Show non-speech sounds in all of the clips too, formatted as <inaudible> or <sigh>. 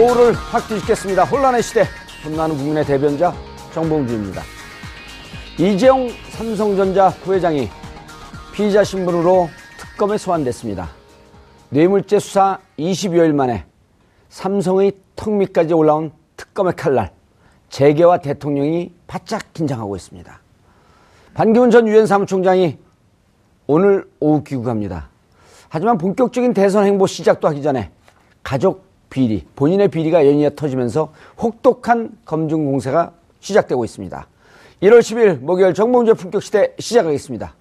오후를 확 뒤집겠습니다. 혼란의 시대, 분노하는 국민의 대변자 정봉주입니다. 이재용 삼성전자 부회장이 피의자 신분으로 특검에 소환됐습니다. 뇌물죄 수사 20여일 만에 삼성의 턱 밑까지 올라온 특검의 칼날, 재계와 대통령이 바짝 긴장하고 있습니다. 반기문 전 유엔 사무총장이 오늘 오후 귀국합니다. 하지만 본격적인 대선 행보 시작도 하기 전에 가족 비리, 본인의 비리가 연이어 터지면서 혹독한 검증 공세가 시작되고 있습니다. 1월 10일 목요일 정봉주의 품격 시대 시작하겠습니다.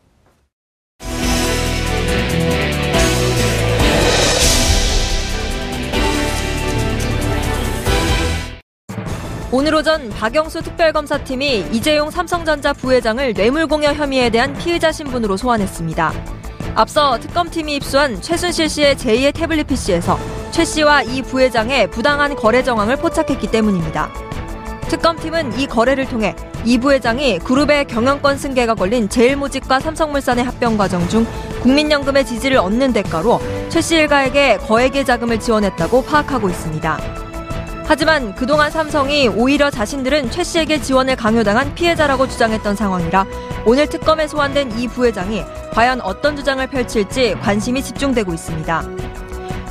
오늘 오전 박영수 특별검사팀이 이재용 삼성전자 부회장을 뇌물공여 혐의에 대한 피의자 신분으로 소환했습니다. 앞서 특검팀이 입수한 최순실 씨의 제2의 태블릿 PC에서 최 씨와 이 부회장의 부당한 거래 정황을 포착했기 때문입니다. 특검팀은 이 거래를 통해 이 부회장이 그룹의 경영권 승계가 걸린 제일모직과 삼성물산의 합병 과정 중 국민연금의 지지를 얻는 대가로 최 씨 일가에게 거액의 자금을 지원했다고 파악하고 있습니다. 하지만 그동안 삼성이 오히려 자신들은 최 씨에게 지원을 강요당한 피해자라고 주장했던 상황이라 오늘 특검에 소환된 이 부회장이 과연 어떤 주장을 펼칠지 관심이 집중되고 있습니다.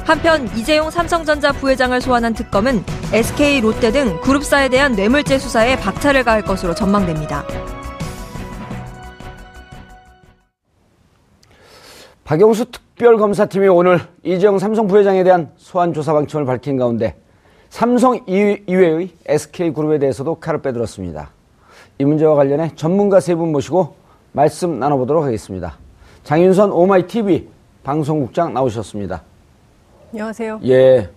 한편 이재용 삼성전자 부회장을 소환한 특검은 SK 롯데 등 그룹사에 대한 뇌물죄 수사에 박차를 가할 것으로 전망됩니다. 박영수 특별검사팀이 오늘 이재용 삼성 부회장에 대한 소환 조사 방침을 밝힌 가운데 삼성 이외의 SK그룹에 대해서도 칼을 빼들었습니다. 이 문제와 관련해 전문가 세 분 모시고 말씀 나눠보도록 하겠습니다. 장윤선 오마이TV 방송국장 나오셨습니다. 안녕하세요. 예.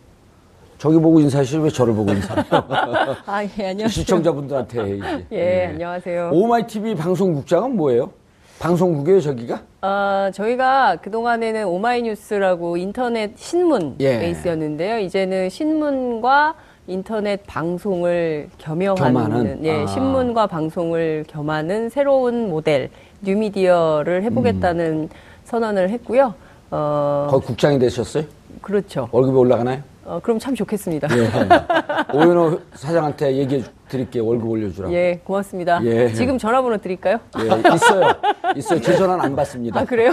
저기 보고 인사하시지 왜 저를 보고 인사해요? <laughs> 아, 예, 안녕하세요. 시청자분들한테 이제. 예, 예. 안녕하세요. 오마이TV 방송국장은 뭐예요? 방송국이에요, 저기가? 아, 저희가 그동안에는 오마이뉴스라고 인터넷 신문 예. 베이스였는데요. 이제는 신문과 인터넷 방송을 겸용하는 겸하는? 예, 아. 신문과 방송을 겸하는 새로운 모델 뉴미디어를 해보겠다는 음. 선언을 했고요. 어, 거기 국장이 되셨어요? 그렇죠. 월급이 올라가나요? 어, 그럼 참 좋겠습니다. 예. <laughs> 오연호 사장한테 얘기해 드릴게요. 월급 올려주라고. 예, 고맙습니다. 예. 지금 전화번호 드릴까요? 예, 있어요. 있어요. 제 전화는 안 받습니다. 아, 그래요?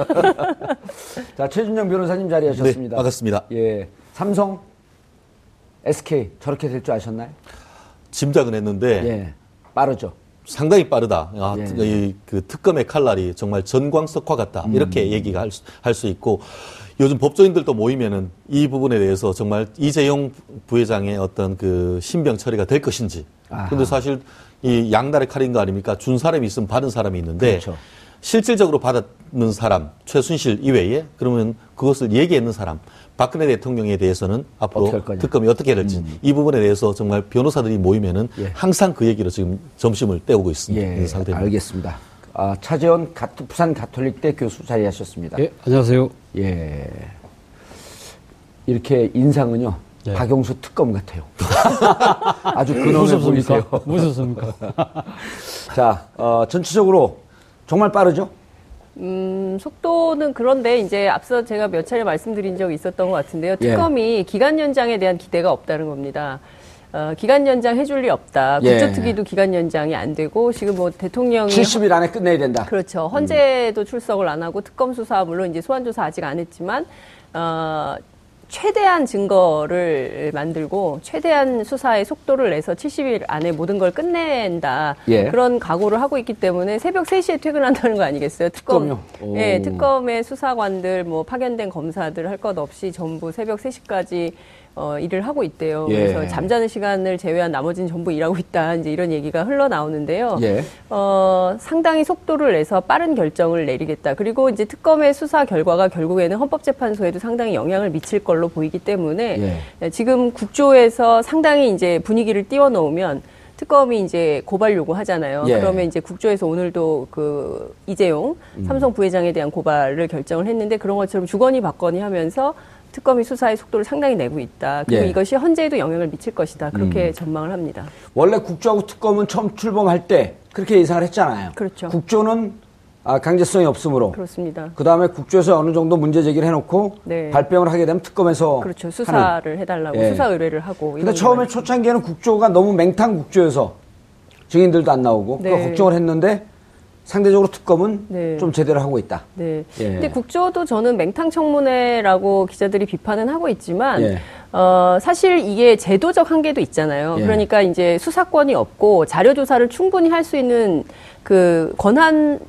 <laughs> 자, 최준영 변호사님 자리하셨습니다. 네, 반갑습니다. 예. 삼성, SK 저렇게 될 줄 아셨나요? 짐작은 했는데 예. 빠르죠. 상당히 빠르다. 아, 예. 이, 그 특검의 칼날이 정말 전광석화 같다. 음. 이렇게 얘기가 할수 있고 요즘 법조인들도 모이면은 이 부분에 대해서 정말 이재용 부회장의 어떤 그 신병 처리가 될 것인지. 아하. 근데 사실 이 양날의 칼인 거 아닙니까? 준 사람이 있으면 받은 사람이 있는데 그렇죠. 실질적으로 받는 사람 최순실 이외에 그러면 그것을 얘기했는 사람 박근혜 대통령에 대해서는 앞으로. 음. 특검이 어떻게 될지 이 부분에 대해서 정말 변호사들이 모이면은 예. 항상 그 얘기로 지금 점심을 때우고 있습니다. 예. 상태입니다. 알겠습니다. 아, 차재원 가- 부산 가톨릭대 교수 자리하셨습니다. 예, 안녕하세요. 예. 이렇게 인상은요. 예. 박영수 특검 같아요. <laughs> 아주 근엄해 무섭습니까? 보이세요. 무섭습니까? <laughs> 자, 어, 전체적으로 정말 빠르죠? 음, 속도는 그런데 이제 앞서 제가 몇 차례 말씀드린 적이 있었던 것 같은데요. 예. 특검이 기간 연장에 대한 기대가 없다는 겁니다. 어, 기간 연장 해줄 리 없다. 예. 국조특위도 기간 연장이 안 되고 지금 뭐 대통령이 70일 안에 끝내야 된다. 그렇죠. 헌재도 출석을 안 하고 특검 수사 물론 이제 소환 조사 아직 안 했지만 어, 최대한 증거를 만들고 최대한 수사의 속도를 내서 70일 안에 모든 걸 끝낸다. 예. 그런 각오를 하고 있기 때문에 새벽 3시에 퇴근한다는 거 아니겠어요? 특검. 예, 특검의 수사관들 뭐 파견된 검사들 할 것 없이 전부 새벽 3시까지 어, 일을 하고 있대요. 예. 그래서 잠자는 시간을 제외한 나머지는 전부 일하고 있다. 이제 이런 얘기가 흘러나오는데요. 예. 어, 상당히 속도를 내서 빠른 결정을 내리겠다. 그리고 이제 특검의 수사 결과가 결국에는 헌법재판소에도 상당히 영향을 미칠 걸로 보이기 때문에 예. 지금 국조에서 상당히 이제 분위기를 띄워놓으면 특검이 이제 고발 요구하잖아요. 예. 그러면 이제 국조에서 오늘도 그 이재용 삼성 부회장에 대한 고발을 결정을 했는데 그런 것처럼 주거니 받거니 하면서 특검이 수사의 속도를 상당히 내고 있다. 그리고 예. 이것이 헌재에도 영향을 미칠 것이다. 그렇게 전망을 합니다. 원래 국조하고 특검은 처음 출범할 때 그렇게 예상을 했잖아요. 그렇죠. 국조는 아, 강제성이 없으므로. 그렇습니다. 그 다음에 국조에서 어느 정도 문제 제기를 해놓고 네. 발병을 하게 되면 특검에서 그렇죠. 하는. 수사를 해달라고 예. 수사 의뢰를 하고. 근데 처음에. 초창기에는 국조가 너무 맹탕 국조여서 증인들도 안 나오고 네. 그 걱정을 했는데 상대적으로 특검은 네. 좀 제대로 하고 있다. 네. 예. 근데 국조도 저는 맹탕 청문회라고 기자들이 비판은 하고 있지만 예. 어, 사실 이게 제도적 한계도 있잖아요. 예. 그러니까 이제 수사권이 없고 자료 조사를 충분히 할 수 있는 그 권한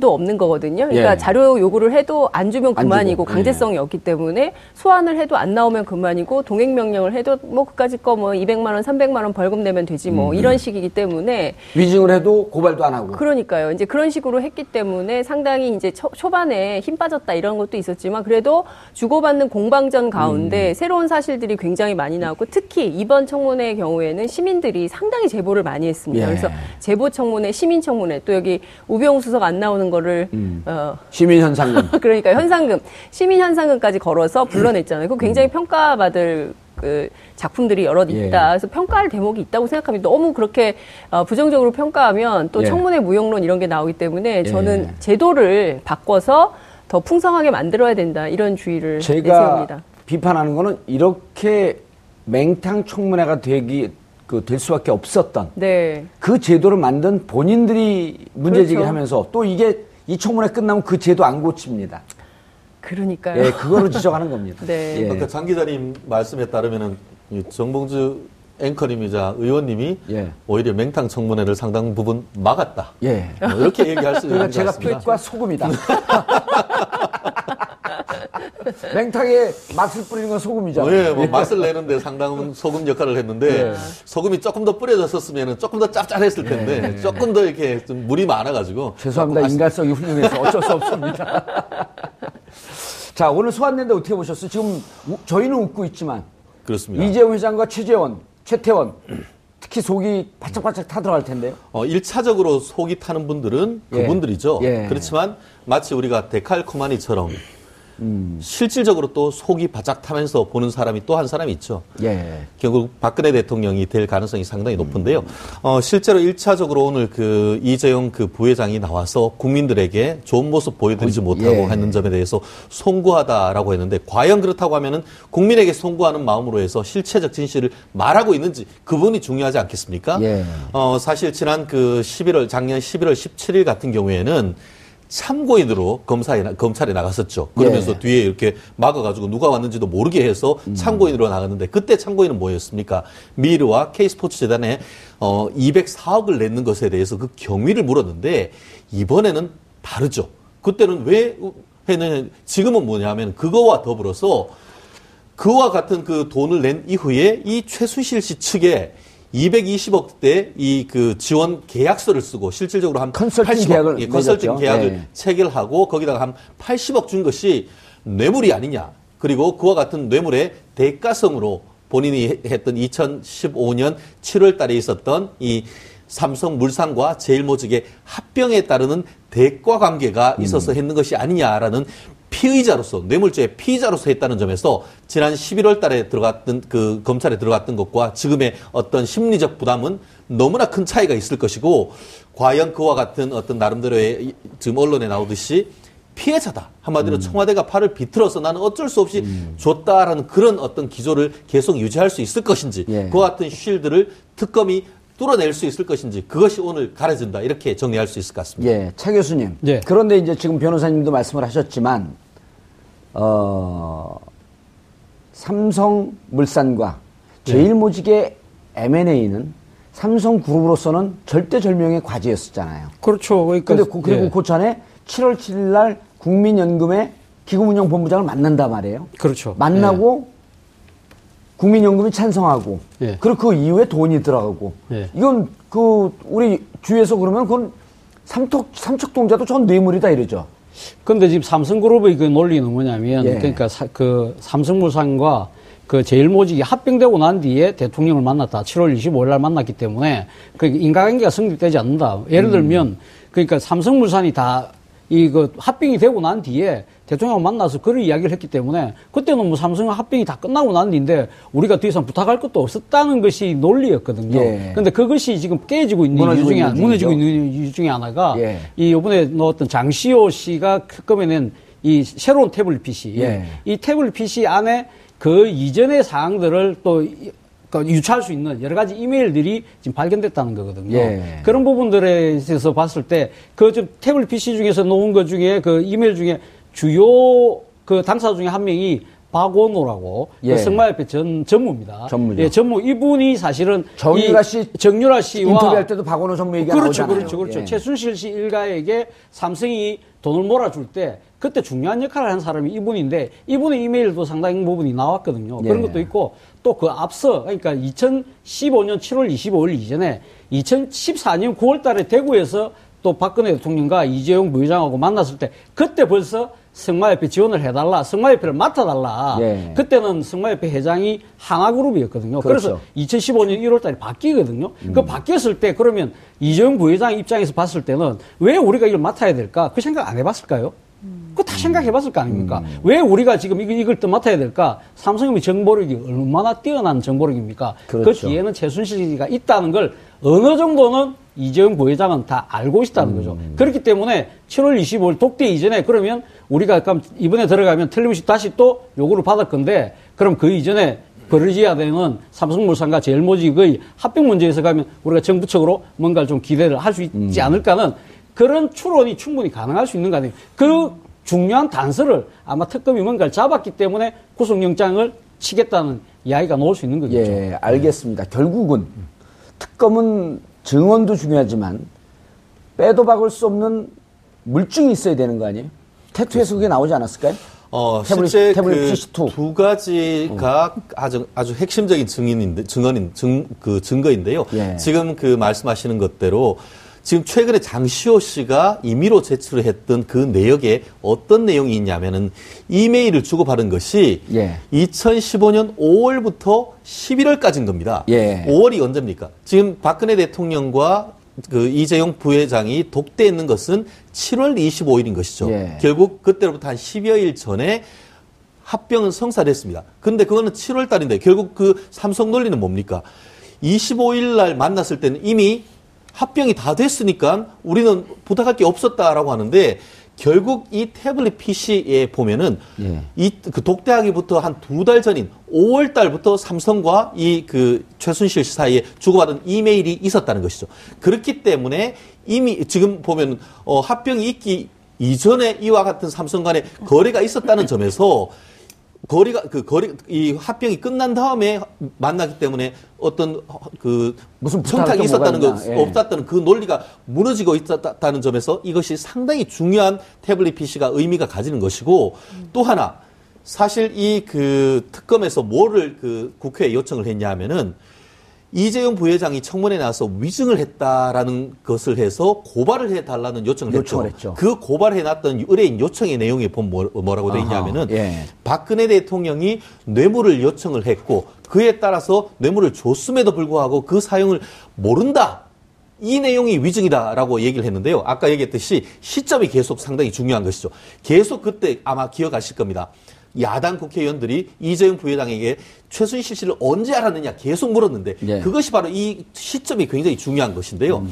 도 없는 거거든요. 그러니까 예. 자료 요구를 해도 안 주면 안 그만이고 주고, 강제성이 없기 때문에 소환을 해도 안 나오면 그만이고 동행 명령을 해도 뭐 그까짓 거 뭐 200만 원, 300만 원 벌금 내면 되지 뭐 음. 이런 식이기 때문에 위증을 해도 고발도 안 하고. 그러니까요. 이제 그런 식으로 했기 때문에 상당히 이제 초, 초반에 힘 빠졌다 이런 것도 있었지만 그래도 주고받는 공방전 가운데 음. 새로운 사실들이 굉장히 많이 나왔고 특히 이번 청문회의 경우에는 시민들이 상당히 제보를 많이 했습니다. 예. 그래서 제보 청문회, 시민 청문회 또 여기 우병우 수석 안 나오 는 거를 음. 어, 시민 현상금. <laughs> 그러니까 현상금, 시민 현상금까지 걸어서 불러냈잖아요. 그 굉장히 평가받을 그 작품들이 여러 예. 있다. 그래서 평가할 대목이 있다고 생각합니다. 너무 그렇게 어, 부정적으로 평가하면 또 예. 청문회 무용론 이런 게 나오기 때문에 저는 예. 제도를 바꿔서 더 풍성하게 만들어야 된다. 이런 주의를 제가 내세웁니다. 비판하는 거는 이렇게 맹탕 청문회가 되기 그 될 수밖에 없었던 네. 그 제도를 만든 본인들이 문제 제기를 그렇죠. 하면서 또 이게 이 청문회 끝나면 그 제도 안 고칩니다. 그러니까요. 예, 그거를 지적하는 겁니다. <laughs> 네. 예. 아까 장 기자님 말씀에 따르면은 이 정봉주 앵커님이자 의원님이 예. 오히려 맹탕 청문회를 상당 부분 막았다. 예. 뭐 이렇게 얘기할 수 그러니까 있는 것 제가 같습니다. 핏과 소금이다. <laughs> <laughs> 맹탕에 맛을 뿌리는 건 소금이잖아요. 예, 뭐 맛을 내는데 상당한 소금 역할을 했는데 예. 소금이 조금 더 뿌려졌었으면 조금 더 짭짤했을 텐데 조금 더 이렇게 좀 물이 많아가지고 예. 죄송합니다. 아쉽- 인간성이 훌륭해서 어쩔 수 없습니다. <laughs> 자, 오늘 소환된데 어떻게 보셨어요? 지금 우- 저희는 웃고 있지만 그렇습니다. 이재용 회장과 최재원, 최태원 특히 속이 바짝바짝 타들어갈 텐데요. 어, 1차적으로 속이 타는 분들은 예. 그분들이죠. 예. 그렇지만 마치 우리가 데칼코마니처럼 음. 실질적으로 또 속이 바짝 타면서 보는 사람이 또 한 사람이 있죠. 예. 결국 박근혜 대통령이 될 가능성이 상당히 높은데요. 어, 실제로 1차적으로 오늘 그 이재용 그 부회장이 나와서 국민들에게 좋은 모습 보여드리지 못하고 예. 했는 점에 대해서 송구하다라고 했는데 과연 그렇다고 하면은 국민에게 송구하는 마음으로 해서 실체적 진실을 말하고 있는지 그 부분이 중요하지 않겠습니까? 예. 어, 사실 지난 그 11월, 작년 11월 17일 같은 경우에는 참고인으로 검사에, 나- 검찰에 나갔었죠. 그러면서 예. 뒤에 이렇게 막아가지고 누가 왔는지도 모르게 해서 참고인으로 나갔는데 그때 참고인은 뭐였습니까? 미르와 K스포츠 재단에 어, 204억을 냈는 것에 대해서 그 경위를 물었는데 이번에는 다르죠. 그때는 왜 했느냐. 지금은 뭐냐면 그거와 더불어서 그와 같은 그 돈을 낸 이후에 이 최순실 씨 측에 220억대 이 그 지원 계약서를 쓰고 실질적으로 한 컨설팅 80억, 계약을 예, 컨설팅. 계약을 예. 체결하고 거기다가 한 80억 준 것이 뇌물이 아니냐. 그리고 그와 같은 뇌물의 대가성으로 본인이 해- 했던 2015년 7월 달에 있었던 이 삼성 물산과 제일모직의 합병에 따르는 대가 관계가 있어서 했는 것이 아니냐라는 피의자로서 뇌물죄의 피의자로서 했다는 점에서 지난 11월 달에 들어갔던 그 검찰에 들어갔던 것과 지금의 어떤 심리적 부담은 너무나 큰 차이가 있을 것이고 과연 그와 같은 어떤 나름대로의 이- 지금 언론에 나오듯이 피해자다. 한마디로 청와대가 팔을 비틀어서 나는 어쩔 수 없이 줬다라는 그런 어떤 기조를 계속 유지할 수 있을 것인지 예. 그와 같은 쉴드를 특검이 뚫어낼 수 있을 것인지 그것이 오늘 가려진다. 이렇게 정리할 수 있을 것 같습니다. 예, 차 교수님. 예. 그런데 이제 지금 변호사님도 말씀을 하셨지만, 어, 삼성물산과 제일모직의 M&A는 삼성그룹으로서는 절대절명의 과제였었잖아요. 그렇죠. 그러니까 근데 그, 그리고 예. 그 전에 7월 7일 날 국민연금의 기금운용본부장을 만난단 말이에요. 그렇죠. 만나고 국민연금이 찬성하고 예. 그리고 그 이후에 돈이 들어가고 예. 이건 그 우리 주위에서 그러면 그건 삼척 삼척동자도 전 뇌물이다 이러죠. 근데 지금 삼성그룹의 그 논리는 뭐냐면 예. 그러니까 사- 그 삼성물산과 그 제일모직이 합병되고 난 뒤에 대통령을 만났다. 7월 25일 날 만났기 때문에 그 인과관계가 성립되지 않는다. 예를 들면 그러니까 삼성물산이 다 이거 합병이 되고 난 뒤에 대통령을 만나서 그런 이야기를 했기 때문에 그때는 뭐 삼성 합병이 다 끝나고 난 뒤인데 우리가 더 이상 부탁할 것도 없었다는 것이 논리였거든요. 예. 근데 그것이 지금 깨지고 있는 이유 중에 있는 하나, 무너지고. 있는 이유 중에 하나가 예. 이 이번에 넣었던 장시호 씨가 특검에는 이 새로운 태블릿 PC, 예. 이 태블릿 PC 안에 그 이전의 사항들을 또 이- 그 유추할 수 있는 여러 가지 이메일들이 지금 발견됐다는 거거든요. 예. 그런 부분들에 있어서 봤을 때 그 좀 태블릿 PC 중에서 놓은 것 중에 그 이메일 중에 주요 그 당사 중에 한 명이 박원호라고 예. 그 승마협회 전 전무입니다. 전무죠. 예, 전무 이분이 사실은 정유라 이씨 정유라 씨와 인터뷰할 때도 박원호 전무 얘기가 그렇죠, 나오잖아요. 그렇죠, 그렇죠. 예. 최순실 씨 일가에게 삼성이 돈을 몰아줄 때 그때 중요한 역할을 한 사람이 이분인데 이분의 이메일도 상당히 부분이 나왔거든요. 그런 예. 것도 있고 또 그 앞서 그러니까 2015년 7월 25일 이전에 2014년 9월 달에 대구에서 또 박근혜 대통령과 이재용 부회장하고 만났을 때 그때 벌써 승마협회 지원을 해달라, 승마협회를 맡아달라. 예. 그때는 승마협회 회장이 하나그룹이었거든요. 그래서 그렇죠. 2015년 1월 달에 바뀌거든요. 그 바뀌었을 때 그러면 이재용 부회장 입장에서 봤을 때는 왜 우리가 이걸 맡아야 될까? 그 생각 안 해봤을까요? 그거 다 생각해 봤을 거 아닙니까? 왜 우리가 지금 이걸, 이걸 또 맡아야 될까? 삼성의 정보력이 얼마나 뛰어난 정보력입니까? 그 그렇죠. 뒤에는 최순실이가 있다는 걸 어느 정도는 이재용 부회장은 다 알고 있다는 거죠. 그렇기 때문에 7월 25일 독대 이전에 그러면 우리가 이번에 들어가면 텔레비전 다시 또 요구를 받을 건데 그럼 그 이전에 벌어져야 되는 삼성물산과 제일모직의 합병 문제에서 가면 우리가 정부 측으로 뭔가를 좀 기대를 할 수 있지 않을까는 그런 추론이 충분히 가능할 수 있는 거 아니에요. 그 중요한 단서를 아마 특검이 뭔가를 잡았기 때문에 구속영장을 치겠다는 이야기가 나올 수 있는 거겠죠. 예, 알겠습니다. 결국은 특검은 증언도 중요하지만 빼도 박을 수 없는 물증이 있어야 되는 거 아니에요? 태투에서 그게 나오지 않았을까요? 어, 태블릿- 실제 태블릿 그 PC2. 두 가지가 아주 아주 핵심적인 증인인데 증언인 증 그 증거인데요. 예. 지금 그 말씀하시는 것대로 지금 최근에 장시호 씨가 임의로 제출을 했던 그 내역에 어떤 내용이 있냐면은 이메일을 주고받은 것이 예. 2015년 5월부터 11월까지인 겁니다. 예. 5월이 언제입니까? 지금 박근혜 대통령과 그 이재용 부회장이 독대했는 것은 7월 25일인 것이죠. 예. 결국 그때로부터 한 10여일 전에 합병은 성사됐습니다. 근데 그거는 7월 달인데 결국 그 삼성 논리는 뭡니까? 25일 날 만났을 때는 이미 합병이 다 됐으니까 우리는 부탁할 게 없었다라고 하는데 결국 이 태블릿 PC에 보면은 예. 이그 독대하기부터 한 두 달 전인 5월 달부터 삼성과 이 그 최순실 씨 사이에 주고받은 이메일이 있었다는 것이죠. 그렇기 때문에 이미 지금 보면 어 합병이 있기 이전에 이와 같은 삼성 간의 거래가 있었다는 점에서 거리가 그 거리 이 합병이 끝난 다음에 만나기 때문에 어떤 허- 그 무슨 청탁이 게 있었다는 있나. 예. 없었다는 그 논리가 무너지고 있었다는 점에서 이것이 상당히 중요한 태블릿 PC가 의미가 가지는 것이고 또 하나 사실 이 그 특검에서 뭐를 그 국회에 요청을 했냐 하면은 이재용 부회장이 청문회에 나와서 위증을 했다라는 것을 해서 고발을 해달라는 요청을, 요청을 했죠. 했죠. 그 고발해놨던 의뢰인 요청의 내용에 보면 뭐- 뭐라고 되어 있냐면은 예. 박근혜 대통령이 뇌물을 요청을 했고 그에 따라서 뇌물을 줬음에도 불구하고 그 사용을 모른다. 이 내용이 위증이다라고 얘기를 했는데요. 아까 얘기했듯이 시점이 계속 상당히 중요한 것이죠. 계속 그때 아마 기억하실 겁니다. 야당 국회의원들이 이재용 부회장에게 최순실 씨를 언제 알았느냐 계속 물었는데 예. 그것이 바로 이 시점이 굉장히 중요한 것인데요.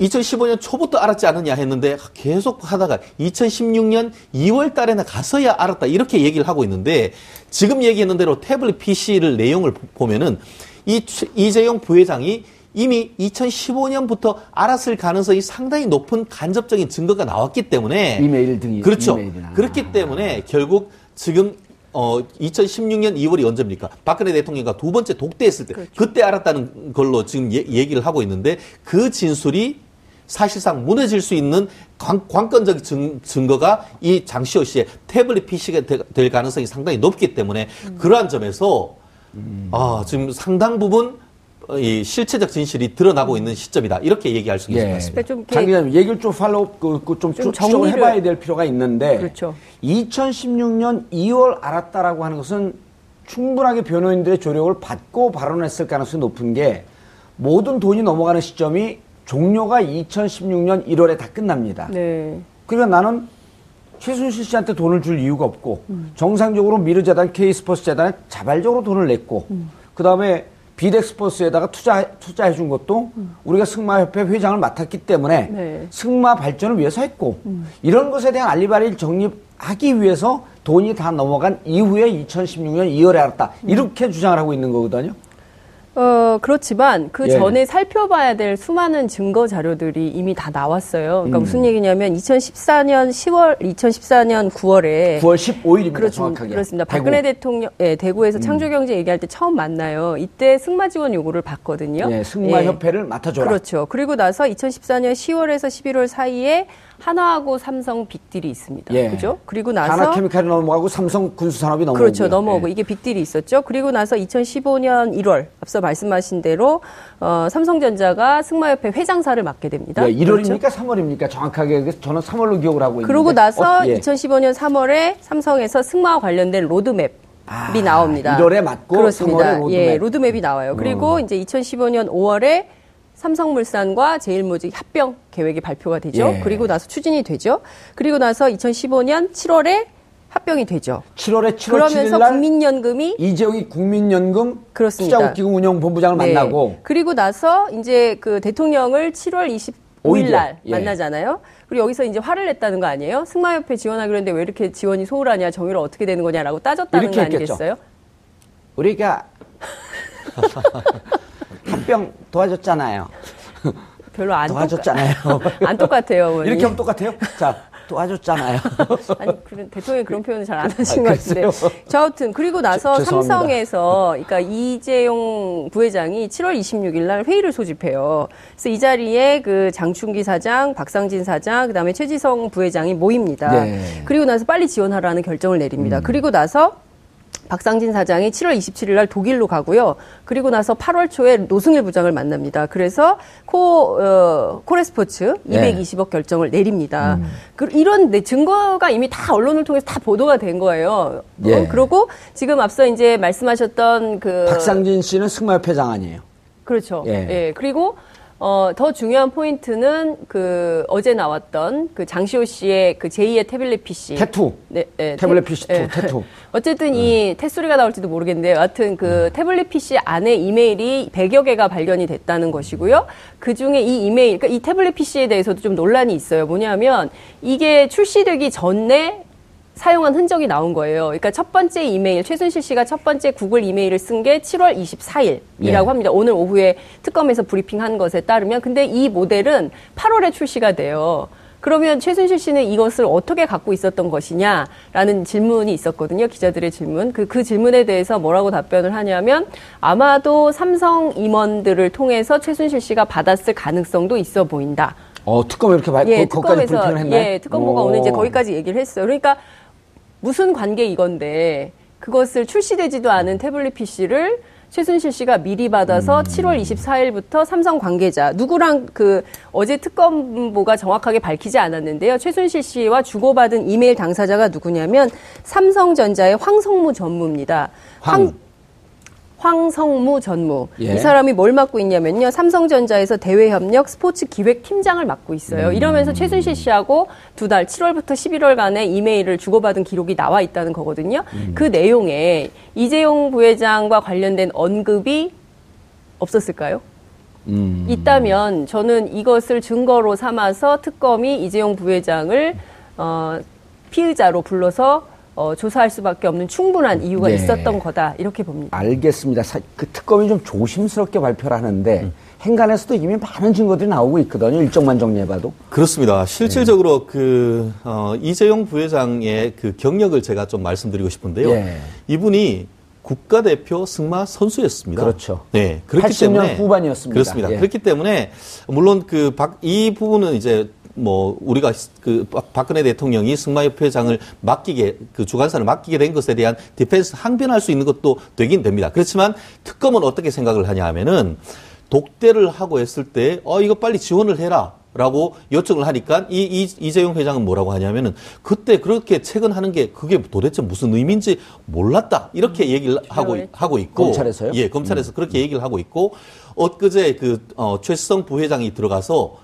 2015년 초부터 알았지 않느냐 했는데 계속 하다가 2016년 2월 달에나 가서야 알았다 이렇게 얘기를 하고 있는데 지금 얘기했는 대로 태블릿 PC를 내용을 보- 보면은 이 최- 이재용 부회장이 이미 2015년부터 알았을 가능성이 상당히 높은 간접적인 증거가 나왔기 때문에 이메일 등이 그렇죠. 이메일이나. 그렇기 때문에 결국 지금 어 2016년 2월이 언제입니까? 박근혜 대통령과 두 번째 독대했을 때 그때 알았다는 걸로 지금 얘- 얘기를 하고 있는데 그 진술이 사실상 무너질 수 있는 관, 관건적 증, 증거가 이 장시호 씨의 태블릿 PC가 될 가능성이 상당히 높기 때문에 그러한 점에서 아, 지금 상당 부분 어, 이 실체적 진실이 드러나고 있는 시점이다. 이렇게 얘기할 수 있을 것 같습니다. 그러니까 좀 이렇게- 장 기자님 얘기를 좀 팔로우 그, 그 좀, 좀 추- 추정을 해봐야 될 필요가 있는데 그렇죠. 2016년 2월 알았다라고 하는 것은 충분하게 변호인들의 조력을 받고 발언했을 가능성이 높은 게 모든 돈이 넘어가는 시점이 종료가 2016년 1월에 다 끝납니다. 네. 그러니까 나는 최순실 씨한테 돈을 줄 이유가 없고 음. 정상적으로 미르재단, K스포츠 재단에 자발적으로 돈을 냈고 음. 그 다음에 비덱스포츠에다가 투자 투자해 준 것도 우리가 승마협회 회장을 맡았기 때문에 네. 승마 발전을 위해서 했고 이런 것에 대한 알리바리를 정립하기 위해서 돈이 다 넘어간 이후에 2016년 2월에 알았다 이렇게 주장을 하고 있는 거거든요. 어, 그렇지만 그 예. 전에 살펴봐야 될 수많은 증거 자료들이 이미 다 나왔어요. 그러니까 음. 무슨 얘기냐면 2014년 10월, 2014년 9월에 9월 15일입니다. 그렇죠. 정확하게. 그렇습니다. 대구. 음. 박근혜 대통령, 예, 대구에서 창조경제 얘기할 때 처음 만나요. 이때 승마 지원 요구를 받거든요. 예, 승마 협회를 맡아줘라. 그렇죠. 그리고 나서 2014년 10월에서 11월 사이에 한화하고 삼성 빅딜이 있습니다. 예. 그죠? 그리고 나서 한화케미칼이 넘어가고 삼성 군수산업이 넘어오고 그렇죠. 넘어오고 이게 빅딜이 있었죠. 그리고 나서 2015년 1월 앞서 말씀하신 대로 어, 삼성전자가 승마협회 회장사를 맡게 됩니다. 예, 1월입니까? 그렇죠? 3월입니까? 정확하게 저는 3월로 기억을 하고 있는데. 그러고 나서 어, 예. 2015년 3월에 삼성에서 승마와 관련된 로드맵 아, 이 나옵니다. 1월에 맡고 그렇습니다. 3월에 로드맵. 어. 예, 로드맵이 나와요. 그리고 이제 2015년 5월에 삼성물산과 제일모직 합병 계획이 발표가 되죠. 예. 그리고 나서 추진이 되죠. 그리고 나서 2015년 7월에 합병이 되죠. 7월에 7월 그러면서 7일 날 국민연금이 이재용이 국민연금 그렇습니다. 투자국기금 운영본부장을 네. 만나고 그리고 나서 이제 그 대통령을 7월 25일 오일에, 날 예. 만나잖아요. 그리고 여기서 이제 화를 냈다는 거 아니에요? 승마협회 지원하기로 했는데 왜 이렇게 지원이 소홀하냐, 정의를 어떻게 되는 거냐라고 따졌다는 이렇게 거. 아니겠어요? 우리가 <laughs> 합병 도와줬잖아요. 별로 안 도와줬잖아요. 안 똑같아요. 어머니. 이렇게 하면 똑같아요? 자, 도와줬잖아요. <laughs> 아니, 그런 대통령이 그런 표현을 잘 안 하신 아, 것 같은데. 자, 아무튼 그리고 나서 죄- 죄송합니다. 삼성에서 그러니까 이재용 부회장이 7월 26일 날 회의를 소집해요. 그래서 이 자리에 그 장충기 사장, 박상진 사장, 그 다음에 최지성 부회장이 모입니다. 네. 그리고 나서 빨리 지원하라는 결정을 내립니다. 음. 그리고 나서 박상진 사장이 7월 27일 날 독일로 가고요. 그리고 나서 8월 초에 노승일 부장을 만납니다. 그래서 코, 어, 코레스포츠 네. 220억 결정을 내립니다. 음. 그, 이런 네, 증거가 이미 다 언론을 통해서 다 보도가 된 거예요. 예. 어, 그리고 지금 앞서 이제 말씀하셨던 그. 박상진 씨는 승마협회장 아니에요. 그렇죠. 예. 예. 그리고 어, 더 중요한 포인트는 그 어제 나왔던 그 장시호 씨의 그 제2의 태블릿 PC. 태투. 네, 네, 태블릿 태- PC two, 태투. <laughs> 어쨌든 이 탯소리가 나올지도 모르겠는데 여하튼 그 태블릿 PC 안에 이메일이 100여 개가 발견이 됐다는 것이고요. 그 중에 이 이메일, 그러니까 이 태블릿 PC에 대해서도 좀 논란이 있어요. 뭐냐면 이게 출시되기 전에 사용한 흔적이 나온 거예요. 그러니까 첫 번째 이메일, 최순실 씨가 첫 번째 구글 이메일을 쓴 게 7월 24일이라고 예. 합니다. 오늘 오후에 특검에서 브리핑한 것에 따르면. 근데 이 모델은 8월에 출시가 돼요. 그러면 최순실 씨는 이것을 어떻게 갖고 있었던 것이냐라는 질문이 있었거든요. 기자들의 질문. 그, 그 질문에 대해서 뭐라고 답변을 하냐면 아마도 삼성 임원들을 통해서 최순실 씨가 받았을 가능성도 있어 보인다. 어, 특검 이렇게 말, 예, 거, 거기까지 특검에서. 예, 특검보가 오. 오늘 이제 거기까지 얘기를 했어요. 그러니까 무슨 관계 이건데 그것을 출시되지도 않은 태블릿 PC를 최순실 씨가 미리 받아서 7월 24일부터 삼성 관계자 누구랑 그 어제 특검보가 정확하게 밝히지 않았는데요. 최순실 씨와 주고받은 이메일 당사자가 누구냐면 삼성전자의 황성무 전무입니다. 황. 황 성무 전무. 예. 이 사람이 뭘 맡고 있냐면요. 삼성전자에서 대외협력 스포츠 기획 팀장을 맡고 있어요. 음. 이러면서 최순실 씨하고 두 달, 7월부터 11월간의 이메일을 주고받은 기록이 나와 있다는 거거든요. 음. 그 내용에 이재용 부회장과 관련된 언급이 없었을까요? 음. 있다면 저는 이것을 증거로 삼아서 특검이 이재용 부회장을 어, 피의자로 불러서 어, 조사할 수밖에 없는 충분한 이유가 네. 있었던 거다 이렇게 봅니다. 알겠습니다. 사- 그 특검이 좀 조심스럽게 발표를 하는데 행간에서도 이미 많은 증거들이 나오고 있거든요. 일정만 정리해봐도. 그렇습니다. 실질적으로 그 어, 이재용 부회장의 그 경력을 제가 좀 말씀드리고 싶은데요. 예. 이분이 국가대표 승마 선수였습니다. 그렇죠. 네. 그렇기 80년 때문에 후반이었습니다. 그렇습니다. 예. 그렇기 때문에 물론 그이 부분은 이제 뭐 우리가 그 박- 박근혜 대통령이 승마협회장을 맡기게 그 주관사를 맡기게 된 것에 대한 디펜스 항변할 수 있는 것도 되긴 됩니다. 그렇지만 특검은 어떻게 생각을 하냐 하면은 독대를 하고 했을 때 어 이거 빨리 지원을 해라. 라고 요청을 하니까 이, 이 이재용 회장은 뭐라고 하냐면은 그때 그렇게 채근하는 게 그게 도대체 무슨 의미인지 몰랐다. 이렇게 얘기를 하고. 하고 있고. 검찰에서요? 예 검찰에서 그렇게 얘기를 하고 있고. 엊그제 그 어, 최수성 부회장이 들어가서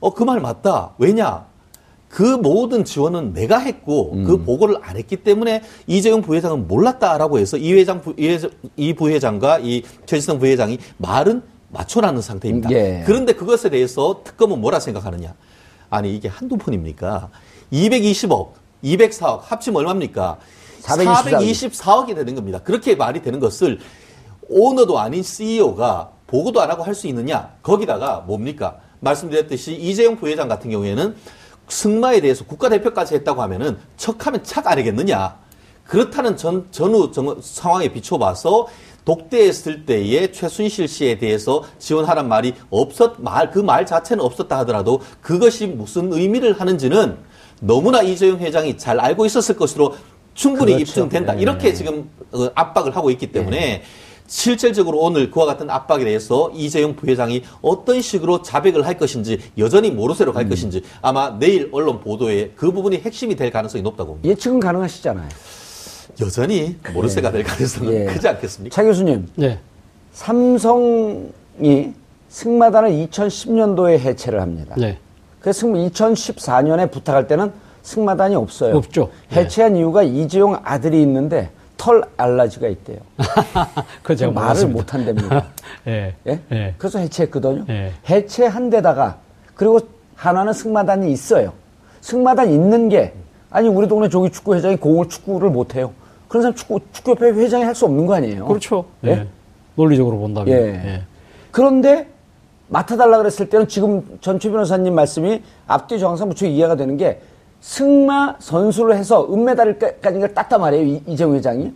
어 그 말 맞다. 왜냐? 그 모든 지원은 내가 했고 그 보고를 안 했기 때문에 이재용 부회장은 몰랐다라고 해서 이 회장 부, 이, 회장, 이 부회장과 이 최지성 부회장이 말은 맞춰라는 상태입니다. 예. 그런데 그것에 대해서 특검은 뭐라 생각하느냐? 아니 이게 한두 푼입니까? 220억, 204억 합치면 얼마입니까? 424억. 424억 이 되는 겁니다. 그렇게 말이 되는 것을 오너도 아닌 CEO가 보고도 안 하고 할 수 있느냐? 거기다가 뭡니까? 말씀드렸듯이 이재용 부회장 같은 경우에는 승마에 대해서 국가대표까지 했다고 하면은 척하면 착 아니겠느냐? 그렇다는 전, 전후 정- 상황에 비춰봐서 독대했을 때의 최순실 씨에 대해서 지원하란 말이 없었, 말, 그 말 자체는 없었다 하더라도 그것이 무슨 의미를 하는지는 너무나 이재용 회장이 잘 알고 있었을 것으로 충분히 그렇죠. 입증된다. 네. 이렇게 지금 어, 압박을 하고 있기 때문에 실질적으로 오늘 그와 같은 압박에 대해서 이재용 부회장이 어떤 식으로 자백을 할 것인지 여전히 모르쇠로 갈 것인지 아마 내일 언론 보도에 그 부분이 핵심이 될 가능성이 높다고 봅니다. 예측은 가능하시잖아요. 여전히 모르쇠가 될 가능성은 예. 크지 않겠습니까? 차 교수님, 네. 삼성이 승마단을 2010년도에 해체를 합니다. 네. 그래서 2014년에 부탁할 때는 승마단이 없어요. 없죠. 네. 해체한 이유가 이재용 아들이 있는데 털 알러지가 있대요. <laughs> 그 제가 말을. 못 한답니다. <laughs> 예. 예? 예. 그래서 해체했거든요. 예. 해체한 데다가 그리고 하나는 승마단이 있어요. 승마단 있는 게 아니 우리 동네 조기 축구 회장이 공을 축구를 못 해요. 그런 사람 축구 축구협회 회장이 할 수 없는 거 아니에요? 그렇죠. 예? 예. 논리적으로 본다면. 예. 예. 그런데 맡아달라 그랬을 때는 지금 전최 변호사님 말씀이 앞뒤 정상 무척 이해가 되는 게 승마 선수를 해서 은메달까지를 땄단 말이에요. 이- 이재용 회장이.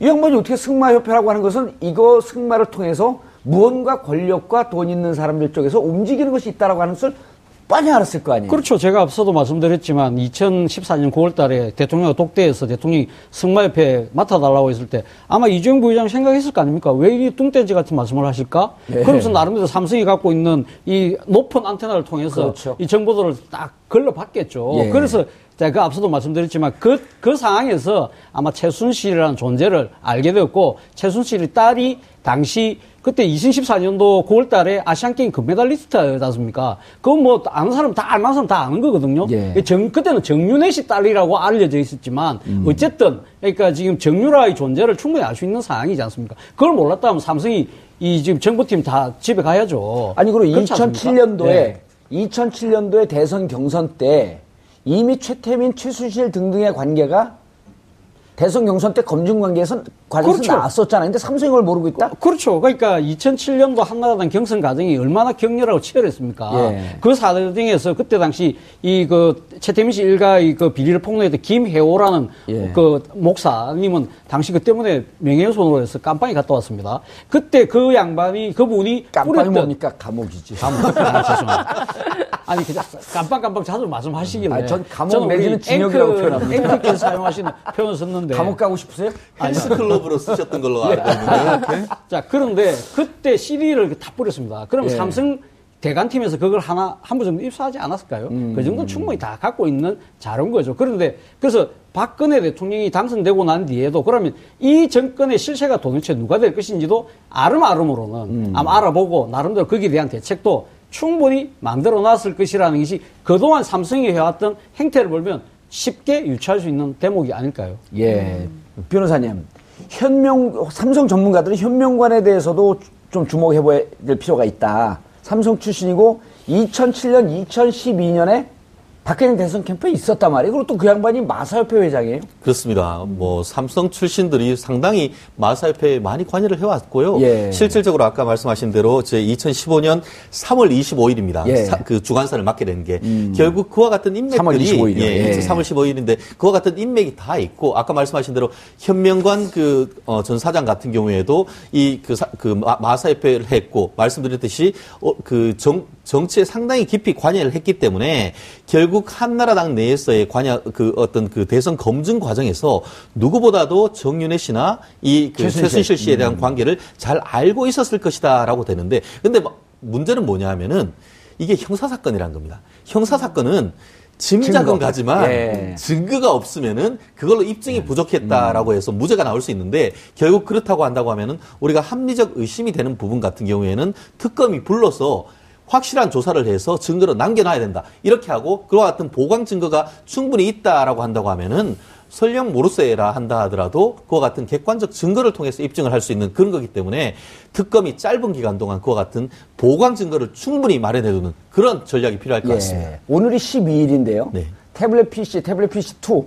이 양반이 어떻게 승마협회라고 하는 것은 이거 승마를 통해서 무언가 권력과 돈 있는 사람들 쪽에서 움직이는 것이 있다라고 하는 것을 뻔히 알았을 거 아니에요. 그렇죠. 제가 앞서도 말씀드렸지만 2014년 9월 달에 대통령과 독대해서 대통령이 승마협회 맡아달라고 했을 때 아마 이재용 부회장 생각했을 거 아닙니까? 왜 이 뚱돼지 같은 말씀을 하실까? 예. 그러면서 나름대로 삼성이 갖고 있는 이 높은 안테나를 통해서 그렇죠. 이 정보들을 딱 걸러봤겠죠. 예. 그래서 제가 그 앞서도 말씀드렸지만 그, 그 상황에서 아마 최순실이라는 존재를 알게 되었고 최순실의 딸이 당시 그때 2014년도 9월 달에 아시안게임 금메달리스트였지 않습니까? 그건 뭐 아는 사람 다 알만한 사람 다 아는 거거든요. 예. 정, 그때는 정윤혜 씨 딸이라고 알려져 있었지만 음. 어쨌든 그러니까 지금 정유라의 존재를 충분히 알 수 있는 상황이지 않습니까? 그걸 몰랐다면 삼성이 이 지금 정부팀 다 집에 가야죠. 아니 그리고 그렇지 않습니까? 2007년도에 예. 2007년도에 대선 경선 때 이미 최태민, 최순실 등등의 관계가 대선 경선 때 검증 관계에서 관계에서 그렇죠. 나왔었잖아요. 근데 삼성이 그걸 모르고 있다? 그렇죠. 그러니까 2007년도 한나라당 경선 과정이 얼마나 격렬하고 치열했습니까? 예. 그 사정에서 그때 당시 이 그 최태민 씨 일가의 그 비리를 폭로했던 김혜호라는 예. 그 목사님은 당시 그 때문에 명예훼손으로 해서 깜빵에 갔다 왔습니다. 그때 그 양반이 그분이 깜빡이 뿌렸던- 뭡니까? 감옥이지. 감옥. <laughs> 아, 죄송합니다. 아니, 그냥 깜빵깜빵 자주 말씀하시길래. 아니, 전 감옥 내지는 징역이라고 표현합니다. 앵커께서 사용하시는 표현을 썼는데. 감옥 가고 싶으세요? 헬스클럽으로 쓰셨던 걸로 알고 있는데 <laughs> 자, 그런데 그때 CD를 다 뿌렸습니다. 그럼 예. 삼성 대관팀에서 그걸 하나, 한번 정도 입수하지 않았을까요? 음. 그 정도는 충분히 다 갖고 있는 자료인 거죠. 그런데, 그래서 박근혜 대통령이 당선되고 난 뒤에도 그러면 이 정권의 실체가 도대체 누가 될 것인지도 아름아름으로는 음. 아마 알아보고 나름대로 거기에 대한 대책도 충분히 만들어 놨을 것이라는 것이 그동안 삼성이 해왔던 행태를 보면 쉽게 유추할 수 있는 대목이 아닐까요? 예. 변호사님. 현명, 삼성 전문가들은 현명관에 대해서도 좀 주목해 봐야 될 필요가 있다. 삼성 출신이고 2007년, 2012년에 박근혜 대선 캠프에 있었단 말이에요. 그리고 또 그 양반이 마사협회 회장이에요. 그렇습니다. 뭐 삼성 출신들이 상당히 마사협회에 많이 관여를 해왔고요. 예. 실질적으로 아까 말씀하신 대로 제 2015년 3월 25일입니다. 예. 그 주관사를 맡게 된게 결국 그와 같은 인맥들이 3월 25일 이요. 예, 예. 3월 15일인데 그와 같은 인맥이 다 있고 아까 말씀하신 대로 현명관 그전 사장 같은 경우에도 이그 그 마사협회를 했고 말씀드렸듯이 어, 그 정, 정치에 상당히 깊이 관여를 했기 때문에 결국 한나라당 내에서의 관여 그 어떤 그 대선 검증 과정에서 누구보다도 정윤혜 씨나 이 그 최순실. 최순실 씨에 음. 대한 관계를 잘 알고 있었을 것이다라고 되는데 근데 뭐 문제는 뭐냐하면은 이게 형사 사건이란 겁니다. 형사 사건은 짐작은. 가지만 예. 증거가 없으면은 그걸로 입증이 부족했다라고 해서 무죄가 나올 수 있는데 결국 그렇다고 한다고 하면은 우리가 합리적 의심이 되는 부분 같은 경우에는 특검이 불러서 확실한 조사를 해서 증거로 남겨놔야 된다. 이렇게 하고 그와 같은 보강 증거가 충분히 있다라고 한다고 하면은 설령 모르쇠라 한다 하더라도 그와 같은 객관적 증거를 통해서 입증을 할 수 있는 그런 거기 때문에 특검이 짧은 기간 동안 그와 같은 보강 증거를 충분히 마련해두는 그런 전략이 필요할 것 같습니다. 예. 오늘이 12일인데요. 네. 태블릿 PC, 태블릿 PC 2.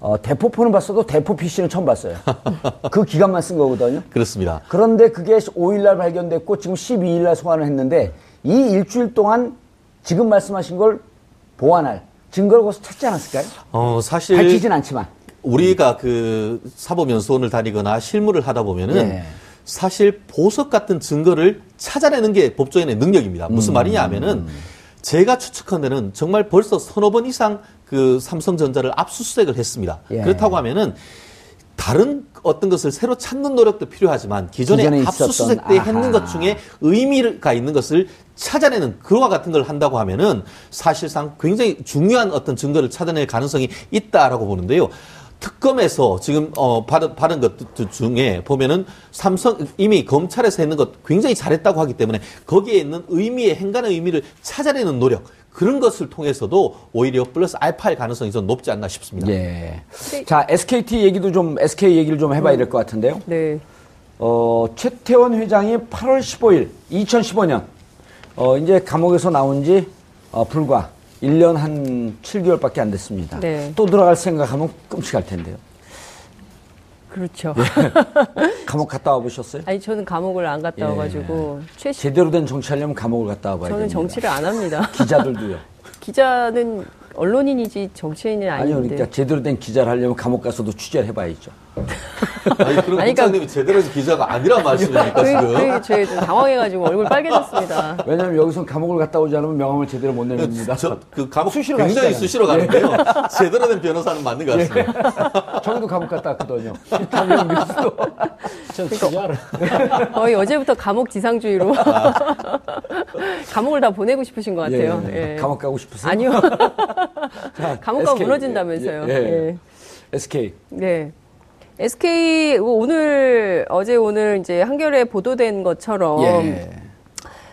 어, 대포폰은 봤어도 대포 PC는 처음 봤어요. <laughs> 그 기간만 쓴 거거든요. 그렇습니다. 그런데 그게 5일날 발견됐고 지금 12일날 소환을 했는데 이 일주일 동안 지금 말씀하신 걸 보완할 증거를 거기서 찾지 않았을까요? 어, 사실 밝히진 않지만. 우리가 그 사법연수원을 다니거나 실무를 하다 보면은 예. 사실 보석 같은 증거를 찾아내는 게 법조인의 능력입니다. 음. 무슨 말이냐 하면은 제가 추측한 데는 정말 벌써 서너 번 이상 그 삼성전자를 압수수색을 했습니다. 예. 그렇다고 하면은 다른 어떤 것을 새로 찾는 노력도 필요하지만 기존에, 있었던, 때 아하. 했는 것 중에 의미가 있는 것을 찾아내는 그와 같은 걸 한다고 하면은 사실상 굉장히 중요한 어떤 증거를 찾아낼 가능성이 있다라고 보는데요. 특검에서 지금 어 받은 받은 것 중에 보면은 삼성 이미 검찰에서 했는 것 굉장히 잘했다고 하기 때문에 거기에 있는 의미의 행간의 의미를 찾아내는 노력 그런 것을 통해서도 오히려 플러스 알파의 가능성이 좀 높지 않나 싶습니다. 예. 자, SKT 얘기도 좀, SK 얘기를 좀 해봐야 될것 같은데요. 네. 어, 최태원 회장이 8월 15일, 2015년, 어, 이제 감옥에서 나온 지, 어, 불과 1년 한 7개월밖에 안 됐습니다. 네. 또 들어갈 생각하면 끔찍할 텐데요. 그렇죠. <laughs> 감옥 갔다 와 보셨어요? 아니 저는 감옥을 안 갔다 예. 와가지고 최씨 제대로 된 정치하려면 감옥을 갔다 와봐야 저는 됩니다. 정치를 안 합니다. <laughs> 기자들도요. <laughs> 기자는 언론인이지 정치인이 아니요, 아닌데. 그러니까 제대로 된 기자를 하려면 감옥 가서도 취재를 해봐야죠. 아니 그럼 아니, 그러니까- 국장님이 제대로 된 기자가 아니란 말씀입니까 그, 지금? 그, 저희 좀 당황해가지고 얼굴 빨개졌습니다. 왜냐하면 여기서 감옥을 갔다 오지 않으면 명함을 제대로 못 내립니다. 저, 그 감옥 수시로 굉장히 가시잖아요. 수시로 가는데요. 제대로 된 변호사는 맞는 것 같습니다. 저희도 감옥 갔다 왔거든요. 김영 교수도. 전 취재하러. 거의 어제부터 감옥 지상주의로 <laughs> 감옥을 다 보내고 싶으신 것 같아요. 예. 예. 감옥 가고 싶으세요? 아니요. <laughs> 자, 감옥가 SK. 무너진다면서요. 예, 예. 예. SK. 네. SK 오늘 어제 오늘 이제 한겨레 보도된 것처럼 예.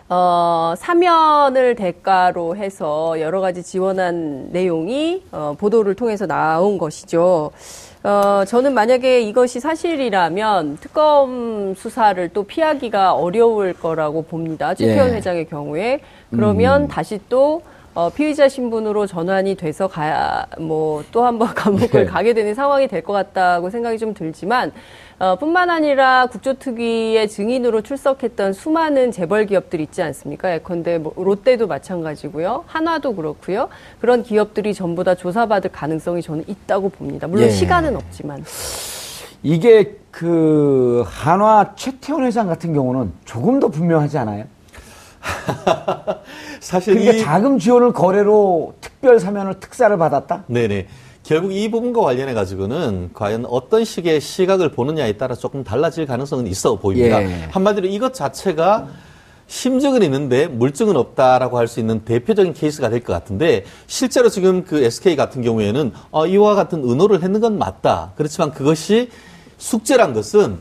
어, 사면을 대가로 해서 여러 가지 지원한 내용이 어, 보도를 통해서 나온 것이죠. 어, 저는 만약에 이것이 사실이라면 특검 수사를 또 피하기가 어려울 거라고 봅니다. 최태원 예. 회장의 경우에. 그러면 다시 또 어, 피의자 신분으로 전환이 돼서 가야, 뭐, 또 한 번 <laughs> 감옥을 예. 가게 되는 상황이 될 것 같다고 생각이 좀 들지만, 어, 뿐만 아니라 국조특위의 증인으로 출석했던 수많은 재벌 기업들 있지 않습니까? 예컨대 뭐 롯데도 마찬가지고요. 한화도 그렇고요. 그런 기업들이 전부 다 조사받을 가능성이 저는 있다고 봅니다. 물론 예. 시간은 없지만. 이게 그 한화 최태원 회장 같은 경우는 조금 더 분명하지 않아요? <laughs> 사실 그러니까 이 자금 지원을 거래로 특별 사면을 특사를 받았다? 네네. 결국 이 부분과 관련해 가지고는 과연 어떤 식의 시각을 보느냐에 따라 조금 달라질 가능성은 있어 보입니다. 예. 한마디로 이것 자체가 심증은 있는데 물증은 없다라고 할 수 있는 대표적인 케이스가 될 것 같은데 실제로 지금 그 SK 같은 경우에는 어, 이와 같은 의노를 했는 건 맞다. 그렇지만 그것이 숙제란 것은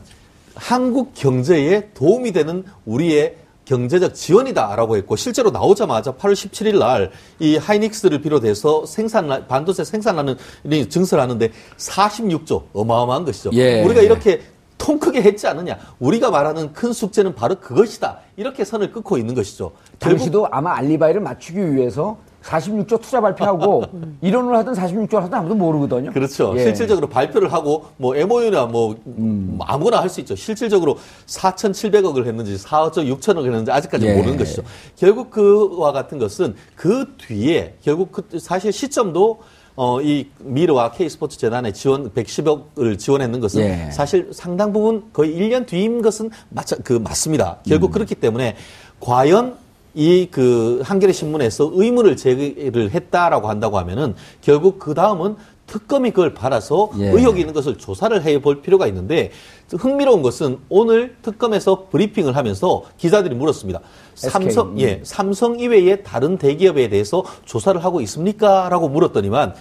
한국 경제에 도움이 되는 우리의 경제적 지원이다라고 했고 실제로 나오자마자 8월 17일 날 이 하이닉스를 비롯해서 생산 반도체 생산하는 이 증설하는데 46조 어마어마한 것이죠. 예. 우리가 이렇게 통 크게 했지 않느냐. 우리가 말하는 큰 숙제는 바로 그것이다. 이렇게 선을 끊고 있는 것이죠. 결국 당시도 아마 알리바이를 맞추기 위해서 46조 투자 발표하고 <laughs> 이론을 하든 46조를 하든 아무도 모르거든요. 그렇죠. 예. 실질적으로 발표를 하고 뭐 MOU나 뭐 음. 아무거나 할 수 있죠. 실질적으로 4,700억을 했는지 4억 6천억을 했는지 아직까지 예. 모르는 것이죠. 결국 그와 같은 것은 그 뒤에 결국 그 사실 시점도 어, 이 미르와 K스포츠 재단에 지원 110억을 지원했는 것은 예. 사실 상당 부분 거의 1년 뒤인 것은 맞, 그 맞습니다. 음. 결국 그렇기 때문에 과연 이 그 한겨레 신문에서 의문을 제기를 했다라고 한다고 하면은 결국 그 다음은 특검이 그걸 받아서 예. 의혹이 있는 것을 조사를 해볼 필요가 있는데 흥미로운 것은 오늘 특검에서 브리핑을 하면서 기자들이 물었습니다. SK, 삼성 음. 예 삼성 이외의 다른 대기업에 대해서 조사를 하고 있습니까?라고 물었더니만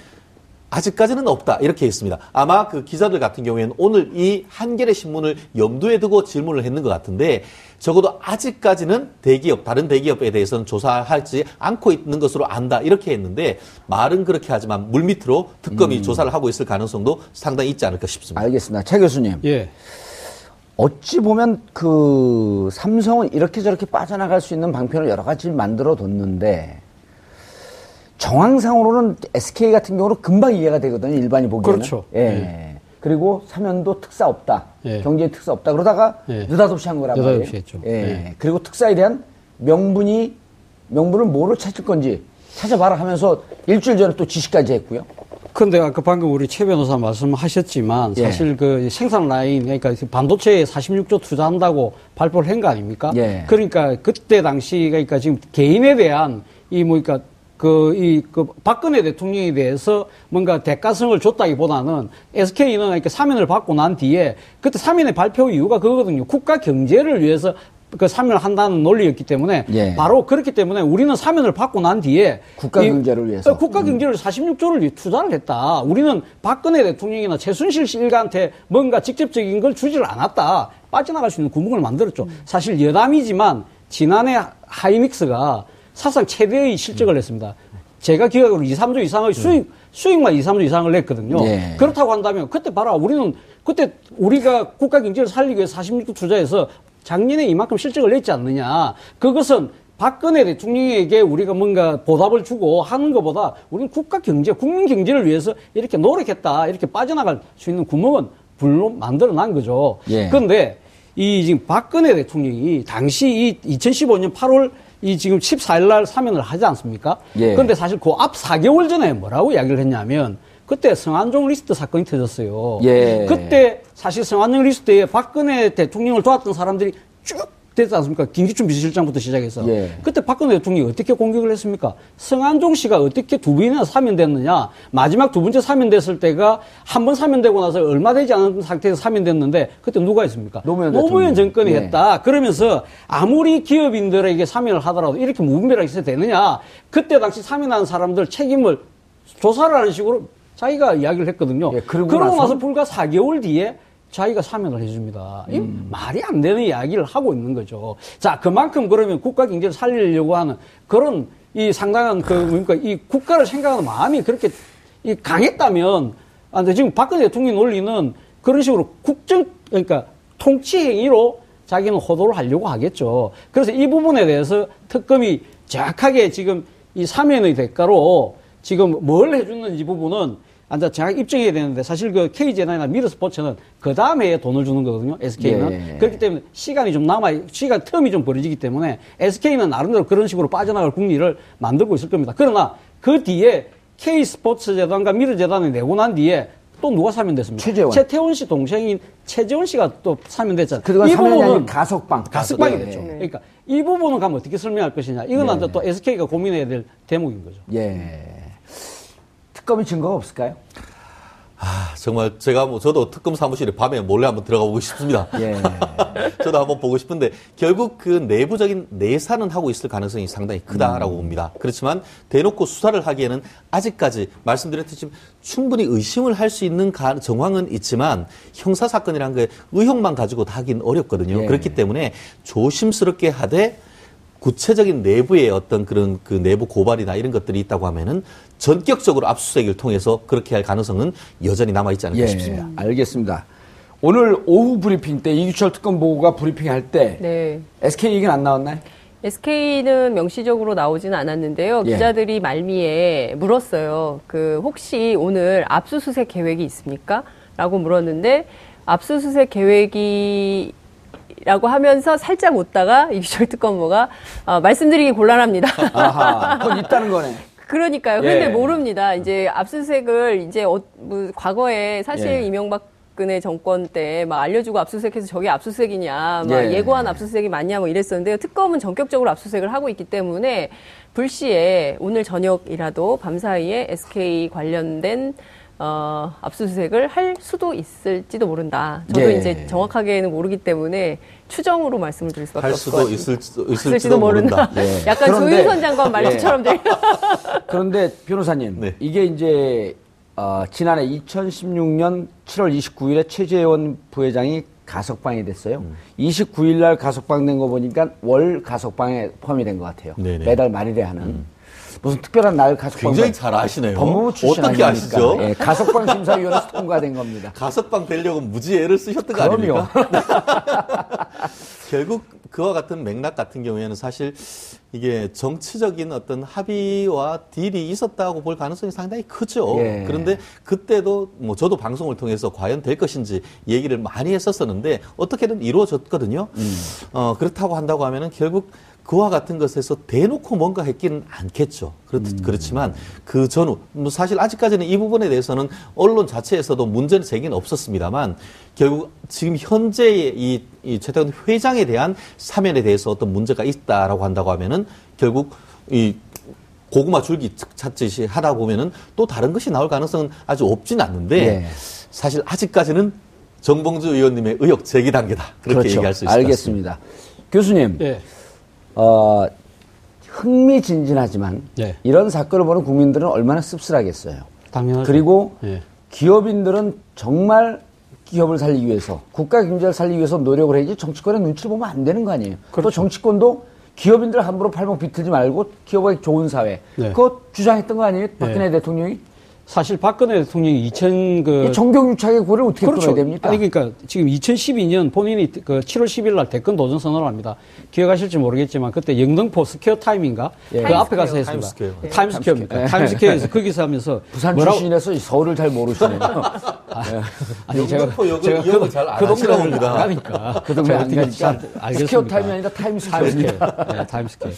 아직까지는 없다 이렇게 했습니다. 아마 그 기자들 같은 경우에는 오늘 이 한겨레 신문을 염두에 두고 질문을 했는 것 같은데 적어도 아직까지는 대기업 다른 대기업에 대해서는 조사하지 않고 있는 것으로 안다 이렇게 했는데 말은 그렇게 하지만 물밑으로 특검이 조사를 하고 있을 가능성도 상당히 있지 않을까 싶습니다. 알겠습니다. 최 교수님. 예. 어찌 보면 그 삼성은 이렇게 저렇게 빠져나갈 수 있는 방편을 여러 가지 만들어 뒀는데 정황상으로는 SK 같은 경우는 금방 이해가 되거든요. 일반이 보기에는. 그렇죠. 예. 그리고 사면도 특사 없다. 예. 경제에 특사 없다. 그러다가 예. 느닷없이 한 거란 말이에요. 느닷없이 했죠. 예. 예. 그리고 특사에 대한 명분이 명분을 뭐로 찾을 건지 찾아봐라 하면서 일주일 전에 또 지시까지 했고요. 근데 아까 방금 우리 최 변호사 말씀하셨지만 예. 사실 그 생산 라인 그러니까 반도체에 46조 투자한다고 발표를 한 거 아닙니까? 예. 그러니까 그때 당시 그러니까 지금 개인에 대한 이 뭐니까 그 이 그 박근혜 대통령에 대해서 뭔가 대가성을 줬다기보다는 SK는 그러니까 사면을 받고 난 뒤에 그때 사면의 발표 이유가 그거거든요. 국가 경제를 위해서 그 사면을 한다는 논리였기 때문에 예. 바로 그렇기 때문에 우리는 사면을 받고 난 뒤에 국가 이- 경제를 위해서. 어, 국가 경제를 46조를 투자를 했다. 우리는 박근혜 대통령이나 최순실 씨 일가한테 뭔가 직접적인 걸 주지를 않았다. 빠져나갈 수 있는 구멍을 만들었죠. 사실 여담이지만 지난해 하이믹스가 사상 최대의 실적을 냈습니다. 제가 기억으로 2, 3조 이상의 수익, 수익만 2, 3조 이상을 냈거든요. 예. 그렇다고 한다면 그때 봐라. 우리는 그때 우리가 국가 경제를 살리기 위해서 46조 투자해서 작년에 이만큼 실적을 냈지 않느냐. 그것은 박근혜 대통령에게 우리가 뭔가 보답을 주고 하는 것보다 우리는 국가 경제, 국민 경제를 위해서 이렇게 노력했다. 이렇게 빠져나갈 수 있는 구멍은 물론 만들어 논 거죠. 예. 그런데 이 지금 박근혜 대통령이 당시 이 2015년 8월 이 지금 14일 날 사면을 하지 않습니까? 예. 그런데 사실 그 앞 4개월 전에 뭐라고 이야기를 했냐면 그때 성완종 리스트 사건이 터졌어요. 예. 그때 사실 성완종 리스트에 박근혜 대통령을 도왔던 사람들이 쭉 됐지 않습니까? 김기춘 비서실장부터 시작해서. 예. 그때 박근혜 대통령이 어떻게 공격을 했습니까? 성안종 씨가 어떻게 두 번이나 사면됐느냐? 마지막 두 번째 사면됐을 때가 한 번 사면되고 나서 얼마 되지 않은 상태에서 사면됐는데 그때 누가 했습니까? 노무현 대통령. 정권이 예. 했다. 그러면서 아무리 기업인들에게 사면을 하더라도 이렇게 무분별하게 있어야 되느냐? 그때 당시 사면한 사람들 책임을 조사를 하는 식으로 자기가 이야기를 했거든요. 예, 그러고 그러고 나서? 나서 불과 4개월 뒤에 자기가 사면을 해줍니다. 이 음. 말이 안 되는 이야기를 하고 있는 거죠. 자, 그만큼 그러면 국가 경제를 살리려고 하는 그런 이 상당한 그 뭡니까 이 국가를 생각하는 마음이 그렇게 이 강했다면 아, 근데 지금 박근혜 대통령 논리는 그런 식으로 국정 그러니까 통치 행위로 자기는 호도를 하려고 하겠죠. 그래서 이 부분에 대해서 특검이 정확하게 지금 이 사면의 대가로 지금 뭘 해주는지 부분은 앉아 정확히 입증해야 되는데 사실 그 KJ나 미르스포츠는 그 다음에 돈을 주는 거거든요. SK는 예. 그렇기 때문에 시간이 좀 남아 시간 텀이 좀 벌어지기 때문에 SK는 나름대로 그런 식으로 빠져나갈 국리를 만들고 있을 겁니다. 그러나 그 뒤에 K 스포츠 재단과 미르 재단이 내고 난 뒤에 또 누가 사면됐습니까? 최재원. 최태원 씨 동생인 최재원 씨가 또 사면됐잖아요. 그동안 이 부분은 가석방. 가석방이 예, 됐죠. 예. 그러니까 이 부분은 가면 어떻게 설명할 것이냐. 이건 예. 이제 또 SK가 고민해야 될 대목인 거죠. 예. 특검이 증거가 없을까요? 아, 정말 제가 뭐 저도 특검 사무실에 밤에 몰래 한번 들어가 보고 싶습니다. <laughs> 예. <laughs> 저도 한번 보고 싶은데 결국 그 내부적인 내사는 하고 있을 가능성이 상당히 크다라고 봅니다. 그렇지만 대놓고 수사를 하기에는 아직까지 말씀드렸듯이 충분히 의심을 할 수 있는 가- 정황은 있지만 형사 사건이란 게 의혹만 가지고 다 하긴 어렵거든요. 예. 그렇기 때문에 조심스럽게 하되 구체적인 내부의 어떤 그런 그 내부 고발이나 이런 것들이 있다고 하면은 전격적으로 압수수색을 통해서 그렇게 할 가능성은 여전히 남아 있지 않을까 예. 싶습니다. 알겠습니다. 오늘 오후 브리핑 때 이규철 특검 보고가 브리핑 할 때 네. SK 얘기는 안 나왔나요? SK는 명시적으로 나오지는 않았는데요. 예. 기자들이 말미에 물었어요. 그 혹시 오늘 압수수색 계획이 있습니까? 라고 물었는데 압수수색 계획이 라고 하면서 살짝 웃다가 이비철 특검보가 어, 말씀드리기 곤란합니다. 아하, 그건 있다는 거네. <laughs> 그러니까요. 근데 예. 모릅니다. 이제 압수수색을 이제 어, 뭐 과거에 사실 예. 이명박근혜 정권 때 막 알려주고 압수수색해서 저게 압수수색이냐, 막 예. 예고한 압수수색이 맞냐 뭐 이랬었는데요. 특검은 전격적으로 압수수색을 하고 있기 때문에 불시에 오늘 저녁이라도 밤 사이에 SK 관련된 어, 압수수색을 할 수도 있을지도 모른다. 저도 예. 이제 정확하게는 모르기 때문에 추정으로 말씀을 드릴 수밖에 할 없을 수도 것 같아요. 있을, 있을지도, 있을 지도 모른다. 예. <laughs> 약간 그런데- 조윤선 장관 말투처럼 들려. <laughs> 그런데 변호사님, 네. 이게 이제 어, 지난해 2016년 7월 29일에 최재원 부회장이 가석방이 됐어요. 음. 29일 날 가석방 된 거 보니까 월 가석방에 포함이 된 것 같아요. 네네. 음. 매달 말일에 하는. 무슨 특별한 날 가석방. 굉장히 잘 아시네요. 법무부 출신 어떻게 아닙니까? 아시죠? 예, 가석방 심사위원회에서 통과된 겁니다. <laughs> 가석방 되려고 무지 애를 쓰셨던 거 그럼요. 아닙니까? <laughs> 결국 그와 같은 맥락 같은 경우에는 사실 이게 정치적인 어떤 합의와 딜이 있었다고 볼 가능성이 상당히 크죠. 예. 그런데 그때도 뭐 저도 방송을 통해서 과연 될 것인지 얘기를 많이 했었었는데 어떻게든 이루어졌거든요. 어, 그렇다고 한다고 하면은 결국 그와 같은 것에서 대놓고 뭔가 했기는 않겠죠. 그렇, 그렇지만 그 전후, 뭐 사실 아직까지는 이 부분에 대해서는 언론 자체에서도 문제는 제기는 없었습니다만 결국 지금 현재의 이, 이 최태원 회장에 대한 사면에 대해서 어떤 문제가 있다라고 한다고 하면은 결국 이 고구마 줄기 찾듯이 하다 보면은 또 다른 것이 나올 가능성은 아주 없진 않는데 예. 사실 아직까지는 정봉주 의원님의 의혹 제기 단계다. 그렇게 얘기할 수 있을 것 같습니다. 알겠습니다. 교수님, 예. 어, 흥미진진하지만 예. 이런 사건을 보는 국민들은 얼마나 씁쓸하겠어요. 당연하죠. 그리고 예. 기업인들은 정말 기업을 살리기 위해서 국가 경제를 살리기 위해서 노력을 해야지 정치권의 눈치를 보면 안 되는 거 아니에요. 또 그렇죠. 정치권도 기업인들 함부로 팔목 비틀지 말고 기업하기 좋은 사회. 네. 그거 주장했던 거 아니에요? 박근혜 대통령이? 사실 박근혜 대통령이 2000그이 정경유착의 고리를 어떻게 끊어야 됩니까? 아니 그러니까 지금 2012년 본인이 그 7월 10일 날 대권 도전 선언을 합니다. 기억하실지 모르겠지만 그때 영등포 스퀘어 타임인가 예. 그 앞에 가서 했습니다. 타임스퀘어. 타임스퀘어입니까? 예. 타임스퀘어에서 거기서 하면서 <laughs> 부산 뭐라고- 출신에서 서울을 잘 모르시네요. <laughs> 아니 제가 영등포 역을 제가 잘안 그 하시나 동네를 봅니다. 안 가니까 그 동네 제가 안 어떻게 가니까? 스퀘어 타임이 아니라 타임스퀘어입니다. 타임스퀘어. 네, 타임스퀘어.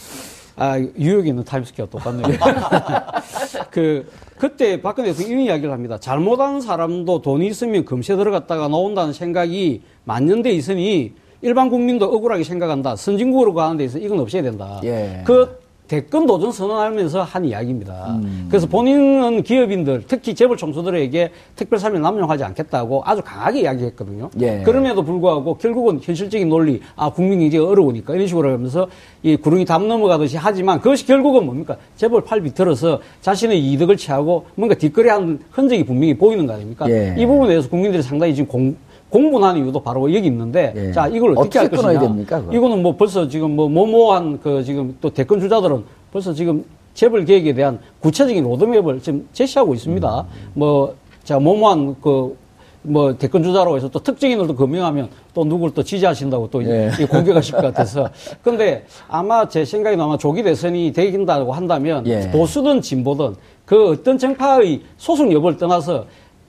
아, 뉴욕에 있는 타임스퀘어 똑같네요. <laughs> 그, 그때 박근혜 대통령이 이런 이야기를 합니다. 잘못한 사람도 돈이 있으면 금세 들어갔다가 나온다는 생각이 만연돼 있으니 일반 국민도 억울하게 생각한다. 선진국으로 가는 데 있어서 이건 없애야 된다. 예. 그 대권 도전 선언하면서 한 이야기입니다. 음. 그래서 본인은 기업인들, 특히 재벌 총수들에게 특별사면 남용하지 않겠다고 아주 강하게 이야기했거든요. 예. 그럼에도 불구하고 결국은 현실적인 논리, 아, 국민 경제가 어려우니까 이런 식으로 하면서 이 구름이 담 넘어가듯이 하지만 그것이 결국은 뭡니까? 재벌 팔 비틀어서 자신의 이득을 취하고 뭔가 뒷거래하는 흔적이 분명히 보이는 거 아닙니까? 예. 이 부분에 대해서 국민들이 상당히 지금 공, 공분하는 이유도 바로 여기 있는데 예. 자, 이걸 어떻게, 어떻게 할 것이냐. 됩니까? 이거는 뭐 벌써 지금 뭐 모모한 그 지금 또 대권 주자들은 벌써 지금 재벌 계획에 대한 구체적인 로드맵을 지금 제시하고 있습니다. 뭐, 자, 모모한 그, 뭐, 대권 주자로 해서 또 특정인들도 거명하면 또 누구를 또 지지하신다고 또 예. 이 공개가실 것 같아서. <laughs> 근데 아마 제 생각에는 아마 조기 대선이 되긴다고 한다면 예. 보수든 진보든 그 어떤 정파의 소속 여부를 떠나서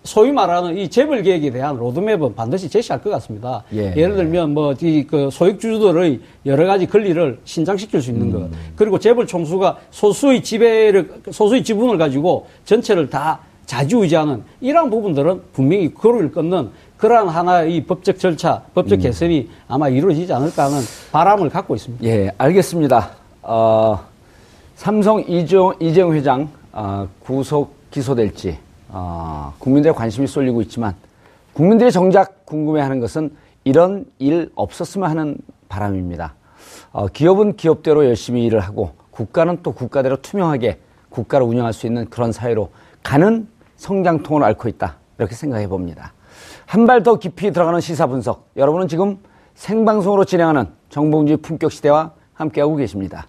소위 말하는 이 재벌 계획에 대한 로드맵은 반드시 제시할 것 같습니다. 예. 예를 들면 뭐 이 그 소액주주들의 여러 가지 권리를 신장시킬 수 있는 것, 음. 그리고 재벌 총수가 소수의 지배를 소수의 지분을 가지고 전체를 다 자주의지하는 이러한 부분들은 분명히 거리를 끊는 그러한 하나의 법적 절차, 음. 법적 개선이 아마 이루어지지 않을까 하는 바람을 갖고 있습니다. 예, 알겠습니다. 어, 삼성 이재용 회장 어, 구속 기소될지 어, 국민들의 관심이 쏠리고 있지만 국민들이 정작 궁금해하는 것은 이런 일 없었으면 하는 바람입니다. 어, 기업은 기업대로 열심히 일을 하고 국가는 또 국가대로 투명하게 국가를 운영할 수 있는 그런 사회로 가는 성장통을 앓고 있다. 이렇게 생각해 봅니다. 한 발 더 깊이 들어가는 시사 분석. 여러분은 지금 생방송으로 진행하는 정봉주의 품격 시대와 함께하고 계십니다.